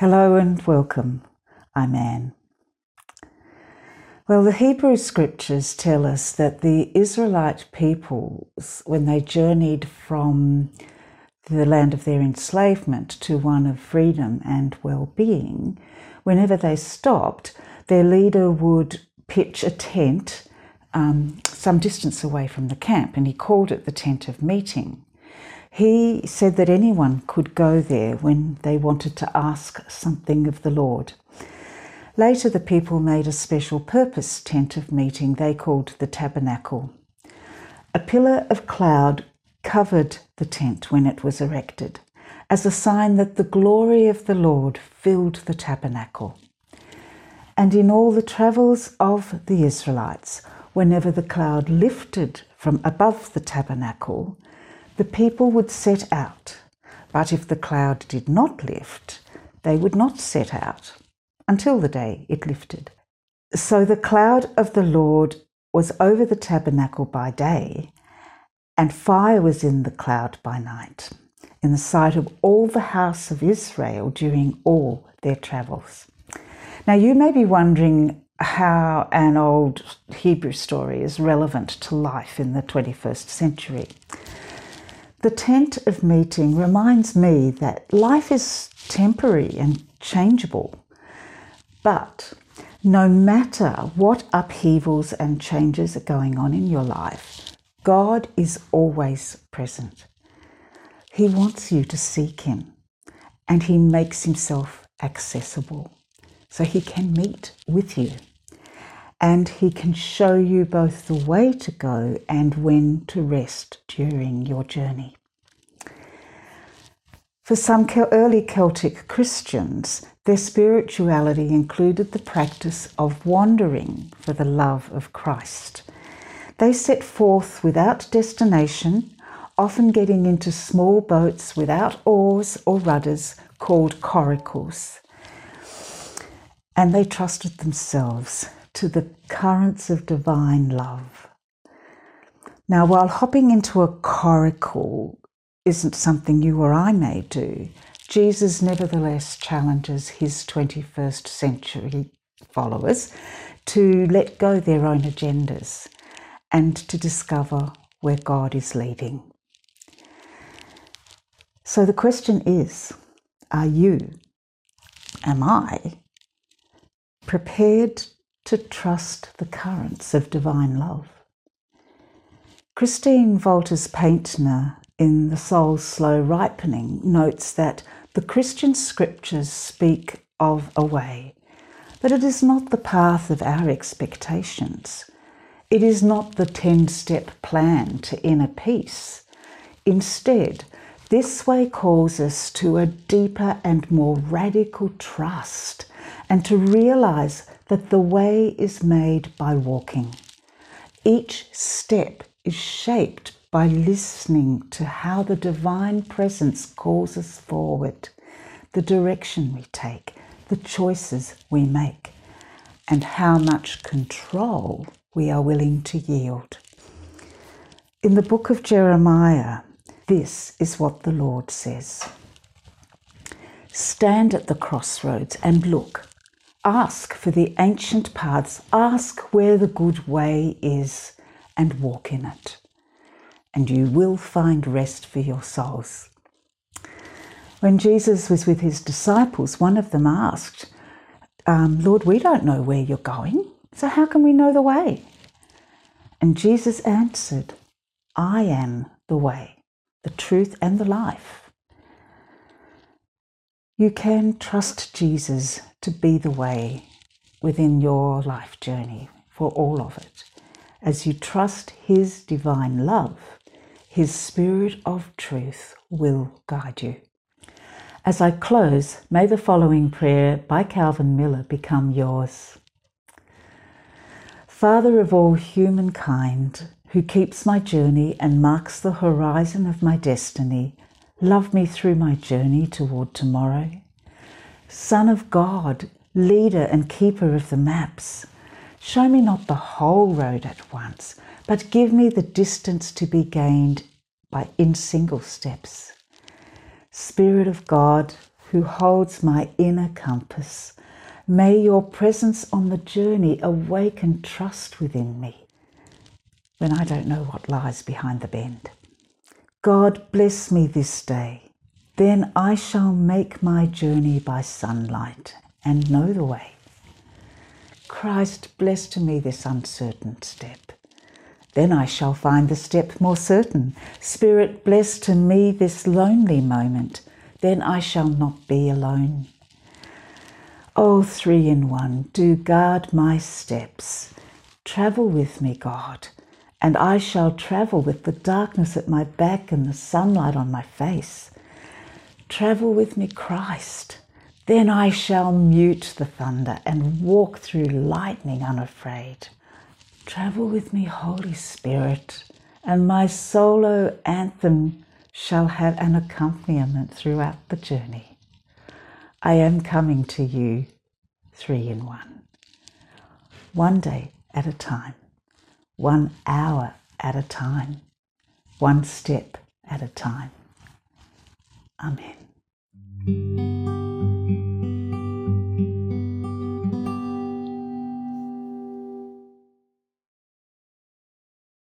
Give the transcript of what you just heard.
Hello and welcome. I'm Anne. Well, the Hebrew scriptures tell us that the Israelite peoples, when they journeyed from the land of their enslavement to one of freedom and well being, whenever they stopped, their leader would pitch a tent um, some distance away from the camp, and he called it the tent of meeting. He said that anyone could go there when they wanted to ask something of the Lord. Later, the people made a special purpose tent of meeting they called the tabernacle. A pillar of cloud covered the tent when it was erected, as a sign that the glory of the Lord filled the tabernacle. And in all the travels of the Israelites, whenever the cloud lifted from above the tabernacle, the people would set out. But if the cloud did not lift, they would not set out until the day it lifted. So the cloud of the Lord was over the tabernacle by day, and fire was in the cloud by night, in the sight of all the house of Israel during all their travels. Now you may be wondering how an old Hebrew story is relevant to life in the 21st century. The tent of meeting reminds me that life is temporary and changeable. But no matter what upheavals and changes are going on in your life, God is always present. He wants you to seek Him and He makes Himself accessible so He can meet with you and He can show you both the way to go and when to rest during your journey. For some early Celtic Christians, their spirituality included the practice of wandering for the love of Christ. They set forth without destination, often getting into small boats without oars or rudders called coracles. And they trusted themselves to the currents of divine love. Now, while hopping into a coracle isn't something you or I may do, Jesus nevertheless challenges his 21st century followers to let go their own agendas and to discover where God is leading. So the question is are you, am I, prepared to trust the currents of divine love. Christine Valters Paintner in The Soul's Slow Ripening notes that the Christian scriptures speak of a way, but it is not the path of our expectations. It is not the 10 step plan to inner peace. Instead, this way calls us to a deeper and more radical trust and to realize that the way is made by walking. Each step is shaped by listening to how the divine presence calls us forward, the direction we take, the choices we make, and how much control we are willing to yield. In the book of Jeremiah, this is what the Lord says Stand at the crossroads and look. Ask for the ancient paths, ask where the good way is, and walk in it. And you will find rest for your souls. When Jesus was with his disciples, one of them asked, um, Lord, we don't know where you're going, so how can we know the way? And Jesus answered, I am the way, the truth, and the life. You can trust Jesus to be the way within your life journey for all of it. As you trust His divine love, His Spirit of truth will guide you. As I close, may the following prayer by Calvin Miller become yours. Father of all humankind, who keeps my journey and marks the horizon of my destiny, Love me through my journey toward tomorrow. Son of God, leader and keeper of the maps, show me not the whole road at once, but give me the distance to be gained by in single steps. Spirit of God, who holds my inner compass. May your presence on the journey awaken trust within me when I don't know what lies behind the bend. God bless me this day. Then I shall make my journey by sunlight and know the way. Christ bless to me this uncertain step. Then I shall find the step more certain. Spirit bless to me this lonely moment. Then I shall not be alone. O three in one, do guard my steps. Travel with me, God and I shall travel with the darkness at my back and the sunlight on my face. Travel with me, Christ. Then I shall mute the thunder and walk through lightning unafraid. Travel with me, Holy Spirit, and my solo anthem shall have an accompaniment throughout the journey. I am coming to you, three in one, one day at a time one hour at a time, one step at a time. Amen.